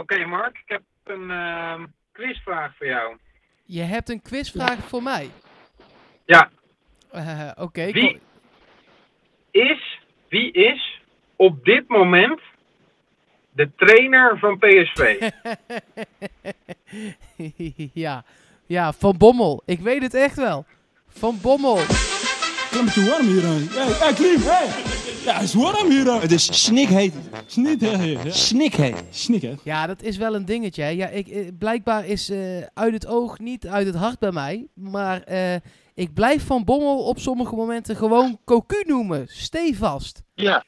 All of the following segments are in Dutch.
Oké, Mark, ik heb een ehm, quizvraag voor jou. Je hebt een quizvraag voor mij. Ja, Eh, Oké. Wie? kom- is, wie is op dit moment de trainer van PSV? ja. ja, Van Bommel. Ik weet het echt wel. Van Bommel. Het is een beetje warm hier. Hé, hey, hey, Klim, hey. Ja, het is warm hier. Het is snikheet. Ja. Snikheet. Snik, hè. Ja, dat is wel een dingetje. hè. Ja, ik, eh, blijkbaar is eh, uit het oog niet uit het hart bij mij. Maar eh, ik blijf Van Bommel op sommige momenten gewoon Cocu noemen. Stevast. ja.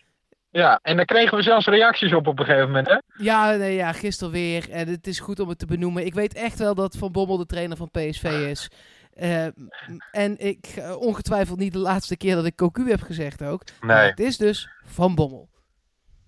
Ja, en daar kregen we zelfs reacties op op een gegeven moment, hè? Ja, nee, ja, gisteren weer. En het is goed om het te benoemen. Ik weet echt wel dat Van Bommel de trainer van PSV is. Eh, m- en ik, eh, ongetwijfeld niet de laatste keer dat ik Cocu heb gezegd ook. Maar het is dus Van Bommel.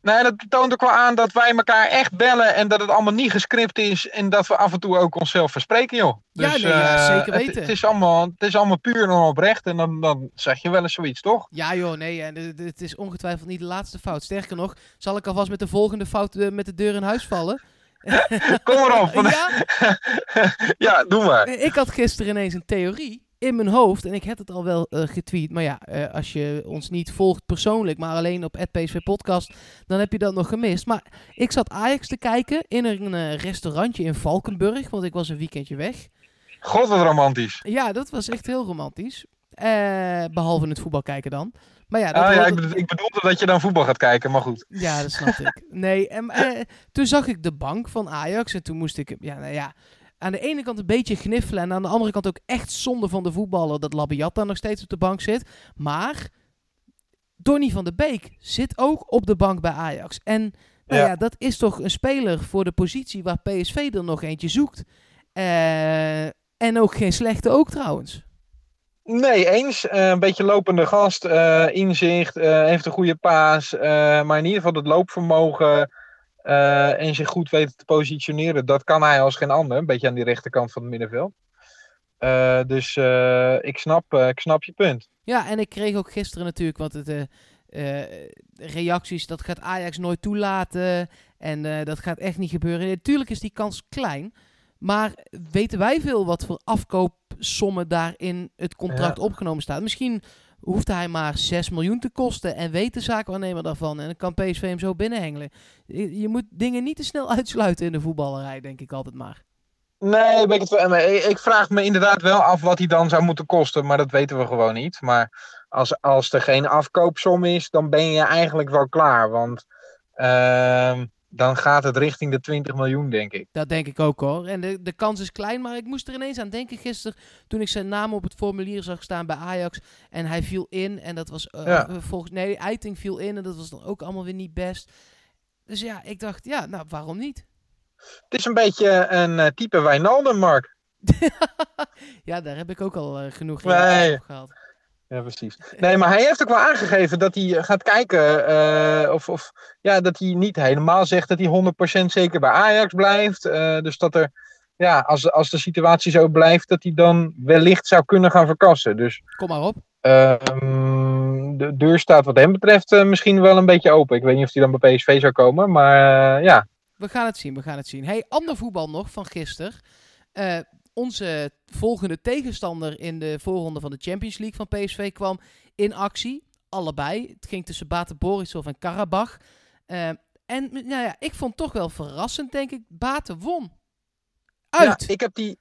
Nee, dat toont ook wel aan dat wij elkaar echt bellen en dat het allemaal niet gescript is en dat we af en toe ook onszelf verspreken, joh. Ja, Dus, nee, ja, eh, zeker weten. Het, is allemaal, het is allemaal puur en oprecht en dan, dan zeg je wel eens zoiets, toch? Ja joh, nee, en het- het is ongetwijfeld niet de laatste fout. Sterker nog, zal ik alvast met de volgende fout eh, met de deur in huis vallen. Kom erop. ja, ja, doe maar. Ik had gisteren ineens een theorie in mijn hoofd. En ik heb het al wel eh, getweet. Maar ja, eh, als je ons niet volgt persoonlijk, maar alleen op PSV Podcast, dan heb je dat nog gemist. Maar ik zat Ajax te kijken in een eh, restaurantje in Valkenburg, want ik was een weekendje weg. God, wat romantisch. Ja, dat was echt heel romantisch. Eh, behalve het voetbal kijken dan. Maar ja, dat Ah, ja, ik, bedo- ik bedoelde dat je dan voetbal gaat kijken, maar goed. Ja, dat snap ik. Nee, en, eh, toen zag ik de bank van Ajax en toen moest ik, ja, nou ja, aan de ene kant een beetje gniffelen en aan de andere kant ook echt zonde van de voetballer dat Labiat daar nog steeds op de bank zit. Maar Donny van der Beek zit ook op de bank bij Ajax. En nou ja. Ja. dat is toch een speler voor de positie waar PSV er nog eentje zoekt. Eh, en ook geen slechte ook trouwens. Nee, eens. Eh, een beetje lopende gast, eh, inzicht, eh, heeft een goede paas. maar in ieder geval het loopvermogen en zich goed weten te positioneren. Dat kan hij als geen ander. Een beetje aan die rechterkant van het middenveld. Dus ik, snap, ik snap je punt. Ja, en ik kreeg ook gisteren natuurlijk, want het, reacties, dat gaat Ajax nooit toelaten. En dat gaat echt niet gebeuren. Natuurlijk is die kans klein. Maar weten wij veel wat voor afkoopsommen daar in het contract opgenomen staat? Misschien hoeft hij maar 6 miljoen te kosten en weet de zaakwaarnemer daarvan. En dan kan PSV hem zo binnenhengelen. Je, moet dingen niet te snel uitsluiten in de voetballerij, denk ik altijd maar. Nee, ben ik, het wel, ik vraag me inderdaad wel af wat hij dan zou moeten kosten. Maar dat weten we gewoon niet. Maar als, als er geen afkoopsom is, dan ben je eigenlijk wel klaar. Want ehm, dan gaat het richting de 20 miljoen, denk ik. Dat denk ik ook hoor. En de, de kans is klein, maar ik moest er ineens aan denken gisteren toen ik zijn naam op het formulier zag staan bij Ajax. En hij viel in en dat was Ja. eh, volgens nee, Eiting viel in en dat was dan ook allemaal weer niet best. Dus ja, ik dacht, ja, nou waarom niet? Het is een beetje een eh, type Wijnaldum, Mark. ja, daar heb ik ook al genoeg Nee. op gehad. Ja, precies. Nee, maar hij heeft ook wel aangegeven dat hij eh, gaat kijken. eh, of, of ja, dat hij niet helemaal zegt dat hij 100% zeker bij Ajax blijft. Eh, dus dat er, ja, als, als de situatie zo blijft, dat hij dan wellicht zou kunnen gaan verkassen. Dus Kom maar op. ehm, de deur staat wat hem betreft misschien wel een beetje open. Ik weet niet of hij dan bij PSV zou komen, maar ja. We gaan het zien, we gaan het zien. Hey, ander voetbal nog van gisteren. Onze volgende tegenstander in de voorronde van de Champions League van PSV kwam in actie. Allebei. Het ging tussen Bate Borisov en Karabach. Eh, en nou ja, ik vond toch wel verrassend, denk ik. Bate won. Uit. ja ik heb die.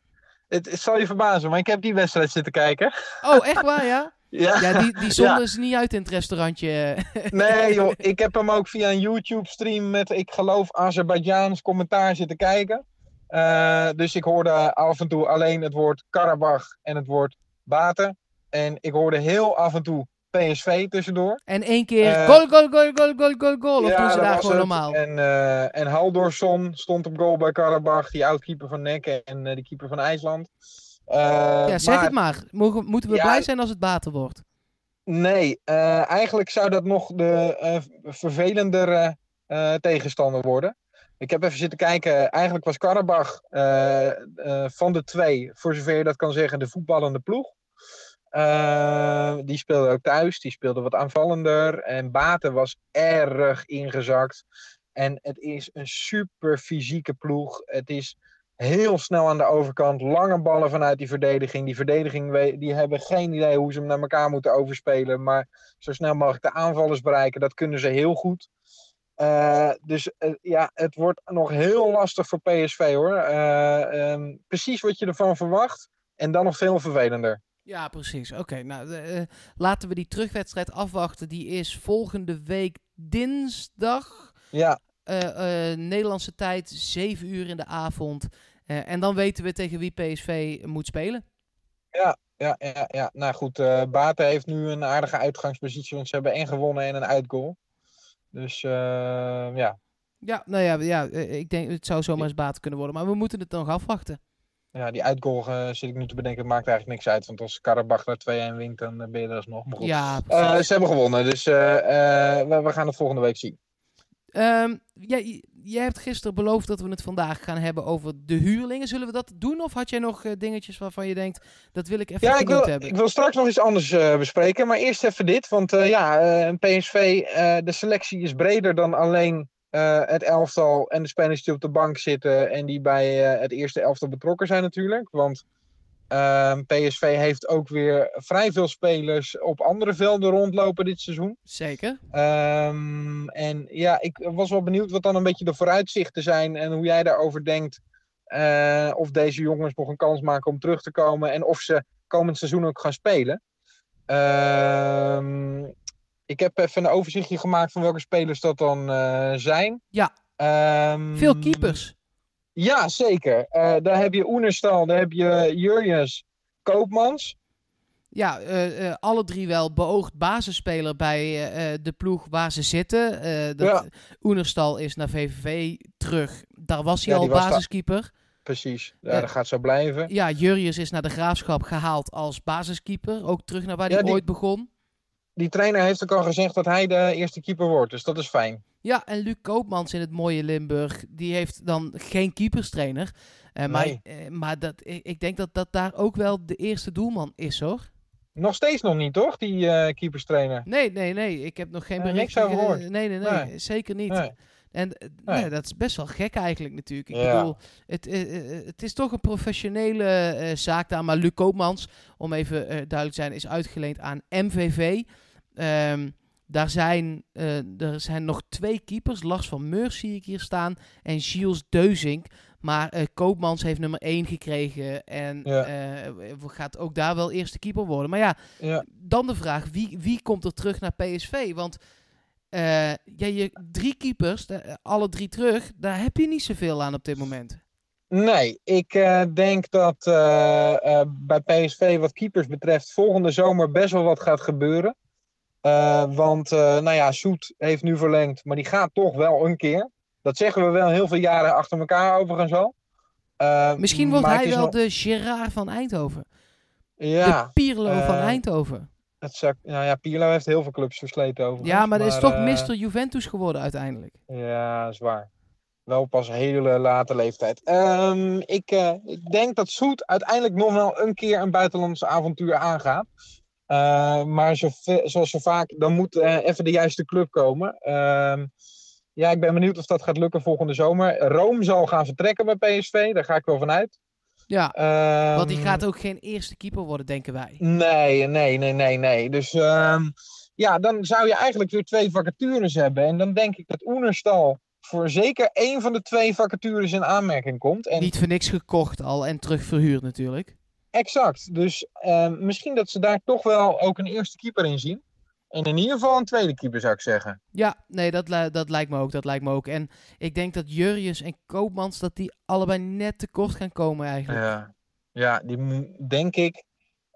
Het, het zal je verbazen, maar ik heb die wedstrijd zitten kijken. Oh, echt waar, ja? Ja, Ja, die, die zonden ze niet uit in het restaurantje. Nee joh, ik heb hem ook via een YouTube stream met, ik geloof, Azerbeidzjaans commentaar zitten kijken. Eh, dus ik hoorde af en toe alleen het woord Karabach en het woord Baten. En ik hoorde heel af en toe PSV tussendoor. En één keer Eh, goal, goal, goal, goal, goal, goal, goal. Of doen ze daar gewoon normaal? En, eh en Haldorsson stond op goal bij Karabach, die oudkeeper van Nek en eh, die keeper van IJsland. Ja, zeg maar- het maar. Mogen, moeten we Ja. blij zijn als het Bate wordt? Nee, eigenlijk zou dat nog de vervelendere tegenstander worden. Ik heb even zitten kijken. Eigenlijk was Karabach eh, eh, van de twee, voor zover je dat kan zeggen, de voetballende ploeg. Eh, die speelde ook thuis. Die speelde wat aanvallender. En Baten was erg ingezakt. En het is een super fysieke ploeg. Het is heel snel aan de overkant. Lange ballen vanuit die verdediging. Die verdediging die hebben geen idee hoe ze hem naar elkaar moeten overspelen. Maar zo snel mogelijk de aanvallers bereiken. Dat kunnen ze heel goed. Eh, dus eh, ja, het wordt nog heel lastig voor PSV hoor. Eh, ehm, precies wat je ervan verwacht. En dan nog veel vervelender. Ja, precies. Oké, nou laten we die terugwedstrijd afwachten. Die is volgende week dinsdag. Ja, Nederlandse tijd, 7 uur in de avond. En dan weten we tegen wie PSV moet spelen. ja, ja, ja. Nou goed, eh Bate heeft nu een aardige uitgangspositie. Want ze hebben één gewonnen en een uitgoal. Dus eh, ja. Ja, nou ja, ja eh, ik denk het zou zomaar eens baat kunnen worden. Maar we moeten het nog afwachten. Ja, die uitgoal eh, zit ik nu te bedenken. Het maakt eigenlijk niks uit. Want als Karabach daar 2-1 wint, dan eh, ben je er alsnog. Maar goed. Ja, ze hebben gewonnen. Dus eh, eh, we, we gaan het volgende week zien. Ehm, jij, jij hebt gisteren beloofd dat we het vandaag gaan hebben over de huurlingen. Zullen we dat doen? Of had jij nog eh, dingetjes waarvan je denkt, dat wil ik even Ja, ik wil, hebben? ik wil straks nog iets anders eh, bespreken. Maar eerst even dit. Want eh, ja, een PSV, de selectie is breder dan alleen het elftal en de spelers die op de bank zitten. En die bij het eerste elftal betrokken zijn natuurlijk. Want ehm, PSV heeft ook weer vrij veel spelers op andere velden rondlopen dit seizoen. Zeker. Ehm, en ja, ik was wel benieuwd wat dan een beetje de vooruitzichten zijn en hoe jij daarover denkt. eh, of deze jongens nog een kans maken om terug te komen en of ze komend seizoen ook gaan spelen. Ehm, ik heb even een overzichtje gemaakt van welke spelers dat dan eh, zijn. Ja. Veel keepers. Ja, zeker. Eh, daar heb je Oenerstal, daar heb je Jurjens, Koopmans. Ja, eh, eh, alle drie wel beoogd basisspeler bij de ploeg waar ze zitten. Dat, Ja. Oenerstal is naar VVV terug. Daar was hij Ja, al daar. basiskeeper. Precies, ja, Ja. dat gaat zo blijven. Ja, Jurrius is naar de Graafschap gehaald als basiskeeper. Ook terug naar waar hij die- ooit begon. Die trainer heeft ook al gezegd dat hij de eerste keeper wordt, dus dat is fijn. Ja, en Luc Koopmans in het mooie Limburg, die heeft dan geen keeperstrainer. Maar Nee. eh, maar dat, ik, ik denk dat dat daar ook wel de eerste doelman is, hoor. Nog steeds nog niet, toch? Die eh keeperstrainer. Nee, nee, nee. Ik heb nog geen bericht. niks over ge- gehoord. Nee, nee, nee, Nee. Zeker niet. Nee. En Nee. dat is best wel gek eigenlijk natuurlijk. Ik Ja. bedoel, het, het is toch een professionele zaak daar. Maar Luc Koopmans, om even duidelijk te zijn, is uitgeleend aan MVV. Ehm, daar zijn, eh, er zijn nog twee keepers. Lars van Meurs zie ik hier staan. En Gilles Deuzink. Maar eh, Koopmans heeft nummer 1 gekregen. En Ja. eh, gaat ook daar wel eerste keeper worden. Maar ja, Ja. dan de vraag, wie, wie komt er terug naar PSV? Want ja, je, drie keepers, de- alle drie terug, daar heb je niet zoveel aan op dit moment. Nee, ik denk dat bij PSV wat keepers betreft volgende zomer best wel wat gaat gebeuren. Eh, want, eh, nou ja, Soet heeft nu verlengd, maar die gaat toch wel een keer. Dat zeggen we wel heel veel jaren achter elkaar overigens al. Eh, Misschien wordt hij wel nog- de Gerard van Eindhoven. Ja, de Pirlo van Eindhoven. het zou, nou ja, Pirlo heeft heel veel clubs versleten overigens. Ja, maar dat is toch Mr. Juventus geworden uiteindelijk. Ja, dat is waar. Wel pas hele late leeftijd. Ehm, ik, ik denk dat Soet uiteindelijk nog wel een keer een buitenlandse avontuur aangaat. Eh, maar zo, zoals zo vaak, dan moet eh, even de juiste club komen. Ehm, ja, ik ben benieuwd of dat gaat lukken volgende zomer. Rome zal gaan vertrekken bij PSV, daar ga ik wel vanuit. Ja, Ehm, want die gaat ook geen eerste keeper worden, denken wij. Nee, nee, nee, nee, nee. Dus ehm, ja, dan zou je eigenlijk weer twee vacatures hebben. En dan denk ik dat Oenerstal voor zeker één van de twee vacatures in aanmerking komt. En Niet voor niks gekocht al en terug verhuurd natuurlijk. Exact. Dus ehm, misschien dat ze daar toch wel ook een eerste keeper in zien. En in ieder geval een tweede keeper zou ik zeggen. Ja, nee, dat, dat lijkt me ook. Dat lijkt me ook. En ik denk dat Jurrius en Koopmans, dat die allebei net tekort gaan komen eigenlijk. Ja, ja die denk ik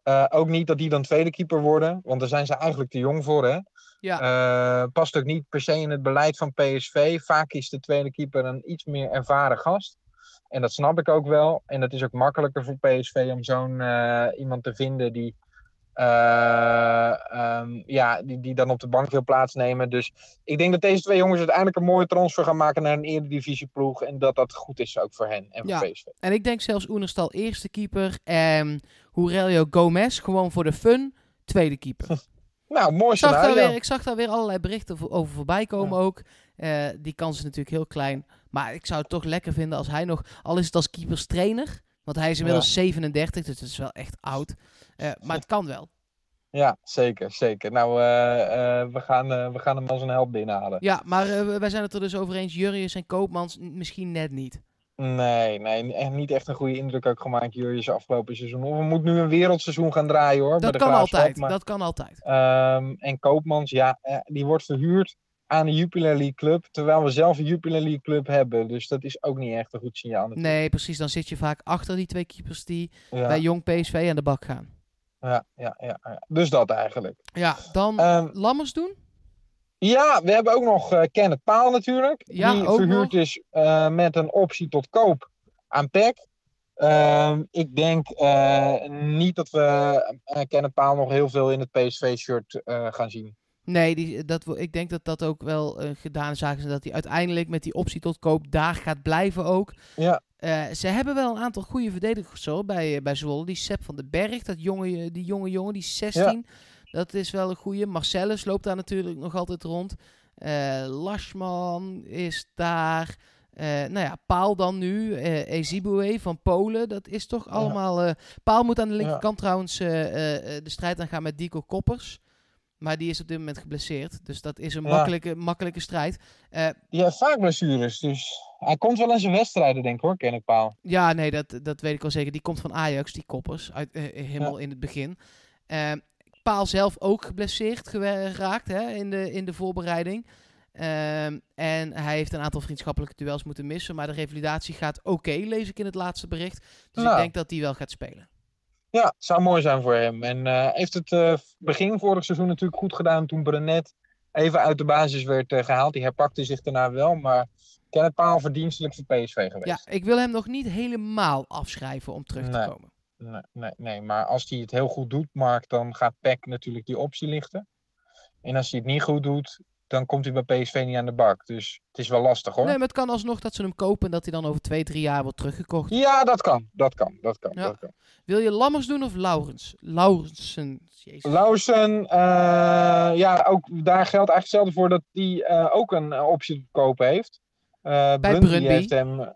eh, ook niet dat die dan tweede keeper worden. Want daar zijn ze eigenlijk te jong voor, hè? Ja. Eh, past ook niet per se in het beleid van PSV. Vaak is de tweede keeper een iets meer ervaren gast. En dat snap ik ook wel. En dat is ook makkelijker voor PSV om zo'n eh, iemand te vinden die, eh, ehm, ja, die, die dan op de bank wil plaatsnemen. Dus ik denk dat deze twee jongens uiteindelijk een mooie transfer gaan maken naar een eredivisieploeg. En dat dat goed is ook voor hen en voor Ja. PSV. En ik denk zelfs Oenerstal eerste keeper. En Aurelio Gomez gewoon voor de fun tweede keeper. Nou, mooi Ik zag, daar scenario. weer, ik zag daar weer allerlei berichten over voorbij komen ook. Eh, die kans is natuurlijk heel klein. Maar ik zou het toch lekker vinden als hij nog, al is het als keeperstrainer, want hij is inmiddels 37, dus dat is wel echt oud. Eh, maar het kan wel. Ja, zeker, zeker. Nou, eh, eh, we, gaan, we gaan hem als een help binnenhalen. Ja, maar wij zijn het er dus over eens. Jurrius en Koopmans misschien net niet. Nee, nee, echt niet echt een goede indruk ook gemaakt, Jurjes, afgelopen seizoen. Of we moeten nu een wereldseizoen gaan draaien hoor. bij Dat kan altijd. maar- Dat kan altijd. En Koopmans, ja, die wordt verhuurd aan de Jupiler League Club. Terwijl we zelf een Jupiler League Club hebben. Dus dat is ook niet echt een goed signaal. natuurlijk. Nee, precies. Dan zit je vaak achter die twee keepers die Ja, bij jong PSV aan de bak gaan. ja, ja, ja, ja. Dus dat eigenlijk. Ja, dan Ehm, Lammers doen. ja, we hebben ook nog eh Kenneth Paal natuurlijk. Ja, die verhuurd nog. is eh, met een optie tot koop aan PEC. Ehm, ik denk eh, niet dat we Kenneth Paal nog heel veel in het PSV-shirt gaan zien. Nee, die, dat, wo- ik denk dat dat ook wel een gedane zaak is. En dat hij uiteindelijk met die optie tot koop daar gaat blijven ook. Ja. Eh, ze hebben wel een aantal goede verdedigers zo bij, eh, bij Zwolle. Die Sepp van den Berg, dat jonge, die jonge jongen, die is 16. Dat is wel een goede. Marcellus loopt daar natuurlijk nog altijd rond. Eh Lashman is daar. Eh, nou ja, Paal dan nu. eh Ezibue van Polen. Dat is toch allemaal... eh, Paal moet aan de linkerkant trouwens eh, eh, eh, de strijd aangaan met Dico Koppers. Maar die is op dit moment geblesseerd. Dus dat is een Ja. makkelijke, makkelijke strijd. Eh, Die heeft vaak blessures, dus hij komt wel in zijn wedstrijden, denk ik hoor, Kenneth Paal. Ja, nee, dat, dat weet ik wel zeker. Die komt van Ajax, die koppers, uit, eh, helemaal in het begin. Eh, Paal zelf ook geblesseerd geraakt hè, in, de, in de voorbereiding. Ehm, en hij heeft een aantal vriendschappelijke duels moeten missen. Maar de revalidatie gaat oké, lees ik in het laatste bericht. Dus ik denk dat hij wel gaat spelen. Ja, zou mooi zijn voor hem. En eh, heeft het eh, begin vorig seizoen natuurlijk goed gedaan toen Brenet even uit de basis werd eh, gehaald. Die herpakte zich daarna wel, maar Kenneth Paal verdienstelijk voor PSV geweest. Ja, ik wil hem nog niet helemaal afschrijven om terug te komen. Nee, nee, nee, maar als hij het heel goed doet, Mark, dan gaat PEC natuurlijk die optie lichten. En als hij het niet goed doet, dan komt hij bij PSV niet aan de bak. Dus het is wel lastig hoor. Nee, maar het kan alsnog dat ze hem kopen en dat hij dan over twee, drie jaar wordt teruggekocht. Ja, dat kan. Dat kan. Dat kan. Ja. Dat kan. Wil je Lammers doen of Laurens? Laurensen. Jezus. Lausen, eh, ja, ook daar geldt eigenlijk hetzelfde voor dat hij eh, ook een eh, optie te kopen heeft. Eh Brundy Brøndby. heeft hem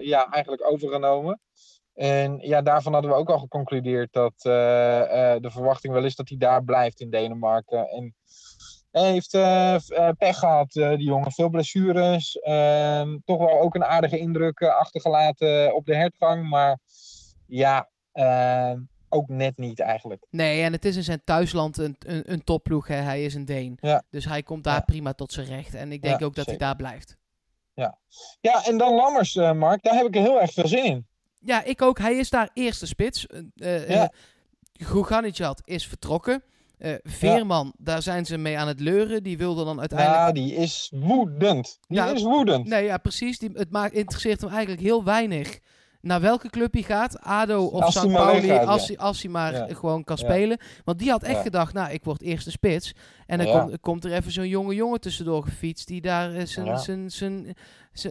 ja, eigenlijk overgenomen. En ja, daarvan hadden we ook al geconcludeerd dat de verwachting wel is dat hij daar blijft in Denemarken. En hij heeft eh, eh, pech gehad, eh, die jongen. Veel blessures. ehm, toch wel ook een aardige indruk achtergelaten op de hertgang. Maar ja, ehm, ook net niet eigenlijk. Nee, en het is in zijn thuisland een, een, een topploeg. Hè. Hij is een Deen. Ja. Dus hij komt daar Ja. prima tot zijn recht. En ik denk Ja, ook dat zeker. hij daar blijft. Ja, en dan Lammers, Mark. Daar heb ik er heel erg veel zin in. Ja, ik ook. Hij is daar eerste spits. Ja. Guganijad is vertrokken. Eh, Veerman, daar zijn ze mee aan het leuren. Die wilde dan uiteindelijk... Ja, die is woedend. Die Ja, is woedend. Nee, ja, precies. Die, het maakt, interesseert hem eigenlijk heel weinig naar welke club hij gaat. ADO of St. Pauli, als, als hij maar Ja. gewoon kan spelen. Want die had echt Ja. gedacht, nou, ik word eerste spits. En dan Ja. komt, komt er even zo'n jonge jongen tussendoor gefietst... die daar eh, zijn... Zijn zijn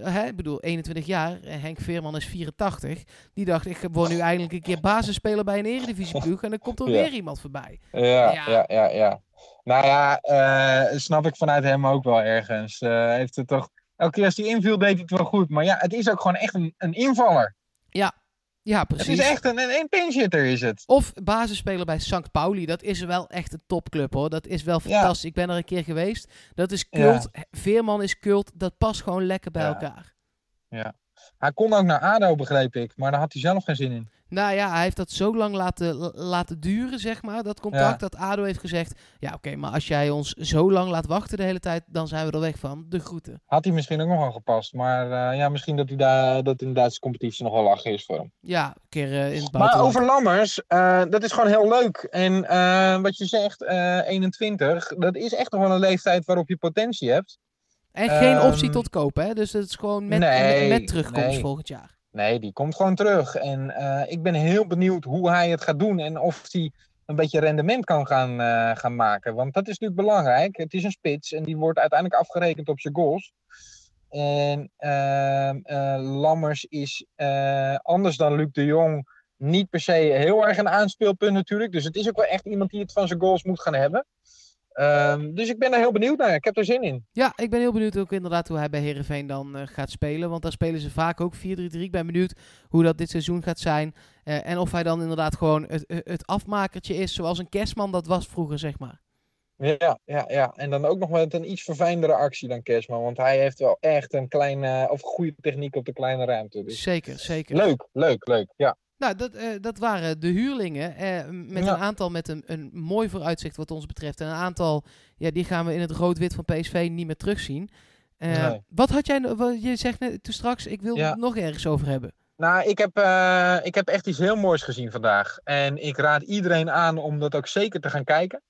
hè, bedoel, 21 jaar. en Henk Veerman is 84. Die dacht, ik word nu eindelijk een keer basisspeler bij een eredivisieploeg... en dan komt er weer iemand voorbij. Ja, Ja. ja, ja. Nou ja, eh, snap ik vanuit hem ook wel ergens. Eh, heeft het toch... Elke keer als hij inviel, deed hij het wel goed. Maar ja, het is ook gewoon echt een, een invaller. Ja, Het precies. is echt een, een, pinchitter, is het. Of basisspeler bij St. Pauli. Dat is wel echt een topclub hoor. Dat is wel Ja. fantastisch. Ik ben er een keer geweest. Dat is cult. Veerman is cult. Dat past gewoon lekker bij Ja. elkaar. Hij kon ook naar ADO, begreep ik. Maar daar had hij zelf geen zin in. Nou ja, hij heeft dat zo lang laten, la- laten duren, zeg maar, dat contact. Dat ADO heeft gezegd, ja oké, maar als jij ons zo lang laat wachten de hele tijd, dan zijn we er weg van. De groeten. Had hij misschien ook nog wel gepast. Maar eh, ja, misschien dat, hij daar, dat in de Duitse competitie nog wel lachen is voor hem. Ja, een keer eh, in het Maar over Lammers, eh, dat is gewoon heel leuk. En wat je zegt, eh 21, dat is echt nog wel een leeftijd waarop je potentie hebt. En geen Ehm, optie tot kopen, hè? Dus het is gewoon met, nee, met, met terugkomst nee. volgend jaar. Nee, die komt gewoon terug. En eh, ik ben heel benieuwd hoe hij het gaat doen en of hij een beetje rendement kan gaan, eh, gaan maken. Want dat is natuurlijk belangrijk. Het is een spits en die wordt uiteindelijk afgerekend op zijn goals. En ehm, eh, Lammers is anders dan Luc de Jong niet per se heel erg een aanspeelpunt natuurlijk. Dus het is ook wel echt iemand die het van zijn goals moet gaan hebben. Ehm, dus ik ben er heel benieuwd naar. Ik heb er zin in. Ja, ik ben heel benieuwd ook inderdaad hoe hij bij Herenveen dan eh, gaat spelen. Want daar spelen ze vaak ook 4-3-3. Ik ben benieuwd hoe dat dit seizoen gaat zijn. Eh, en of hij dan inderdaad gewoon het, het afmakertje is zoals een kerstman dat was vroeger, zeg maar. Ja, ja, ja. En dan ook nog met een iets verfijndere actie dan Kerstman. Want hij heeft wel echt een kleine, of goede techniek op de kleine ruimte. Dus Zeker, zeker. leuk, leuk, leuk. Ja. Nou, dat, eh, dat waren de huurlingen. eh, met Ja. een aantal met een, een mooi vooruitzicht wat ons betreft. En een aantal, ja, die gaan we in het rood-wit van PSV niet meer terugzien. Eh, Nee. Wat had jij, wat, je zegt net toen straks, ik wil Ja. het nog ergens over hebben. Nou, ik heb, ik heb echt iets heel moois gezien vandaag. En ik raad iedereen aan om dat ook zeker te gaan kijken.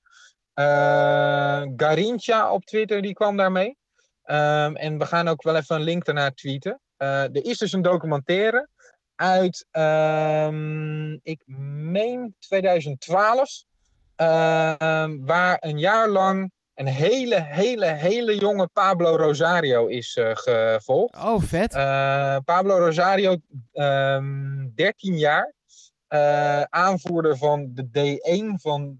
Garincha op Twitter, die kwam daarmee. Ehm, en we gaan ook wel even een link daarna tweeten. Er is dus een documentaire uit, ehm, ik meen 2012. ehm, waar een jaar lang een hele, hele, hele jonge Pablo Rosario is eh, gevolgd. Oh, vet. Eh, Pablo Rosario, ehm 13 jaar. Eh, aanvoerder van de D1 van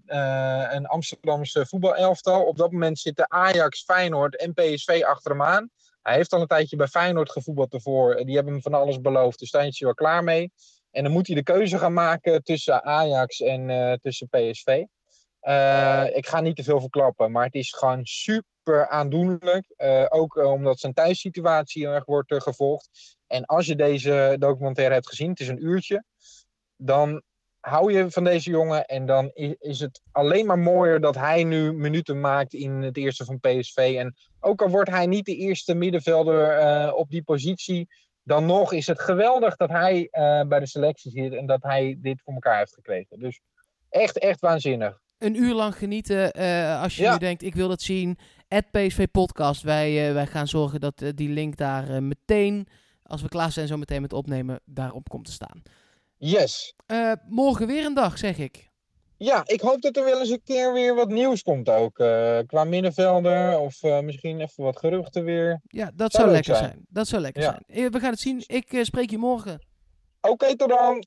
een Amsterdamse voetbalelftal. Op dat moment zitten Ajax, Feyenoord en PSV achter hem aan. Hij heeft al een tijdje bij Feyenoord gevoetbald ervoor. Die hebben hem van alles beloofd, dus daar is hij wel klaar mee. En dan moet hij de keuze gaan maken tussen Ajax en eh, tussen PSV. Eh, ik ga niet te veel verklappen, maar het is gewoon super aandoenlijk. Eh, ook eh, omdat zijn thuissituatie heel erg wordt eh, gevolgd. En als je deze documentaire hebt gezien, het is een uurtje, dan hou je van deze jongen. En dan is het alleen maar mooier dat hij nu minuten maakt in het eerste van PSV. En ook al wordt hij niet de eerste middenvelder eh, op die positie, dan nog is het geweldig dat hij eh, bij de selectie zit en dat hij dit voor elkaar heeft gekregen. Dus echt, echt waanzinnig. Een uur lang genieten. eh, als je Ja. nu denkt, ik wil dat zien. At PSV Podcast. Wij, wij gaan zorgen dat die link daar meteen, als we klaar zijn zo meteen met opnemen, daarop komt te staan. Yes. Eh, morgen weer een dag, zeg ik. Ja, ik hoop dat er wel eens een keer weer wat nieuws komt ook. eh, qua middenvelder of eh, misschien even wat geruchten weer. Ja, dat Zou lekker zijn. zijn. Dat zou lekker Ja. zijn. We gaan het zien. Ik spreek je morgen. Oké, tot dan.